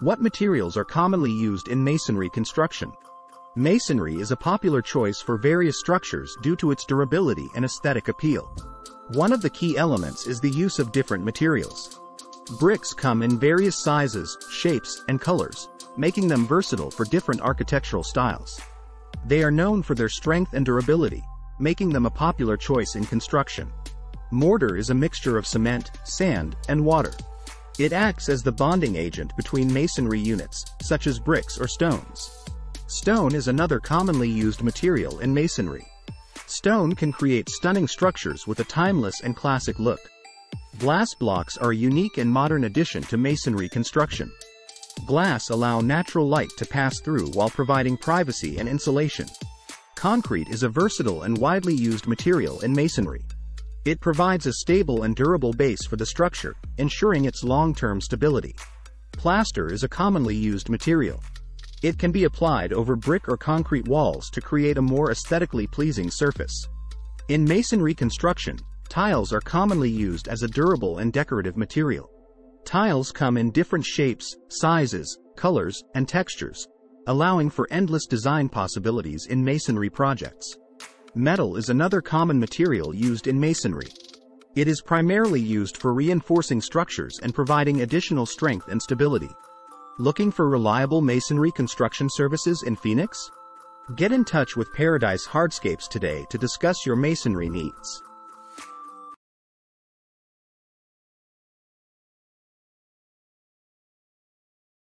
What materials are commonly used in masonry construction? Masonry is a popular choice for various structures due to its durability and aesthetic appeal. One of the key elements is the use of different materials. Bricks come in various sizes, shapes, and colors, making them versatile for different architectural styles. They are known for their strength and durability, making them a popular choice in construction. Mortar is a mixture of cement, sand, and water. It acts as the bonding agent between masonry units, such as bricks or stones. Stone is another commonly used material in masonry. Stone can create stunning structures with a timeless and classic look. Glass blocks are a unique and modern addition to masonry construction. Glass allow natural light to pass through while providing privacy and insulation. Concrete is a versatile and widely used material in masonry. It provides a stable and durable base for the structure, ensuring its long-term stability. Plaster is a commonly used material. It can be applied over brick or concrete walls to create a more aesthetically pleasing surface. In masonry construction, tiles are commonly used as a durable and decorative material. Tiles come in different shapes, sizes, colors, and textures, allowing for endless design possibilities in masonry projects. Metal is another common material used in masonry. It is primarily used for reinforcing structures and providing additional strength and stability. Looking for reliable masonry construction services in Phoenix? Get in touch with Paradise Hardscapes today to discuss your masonry needs.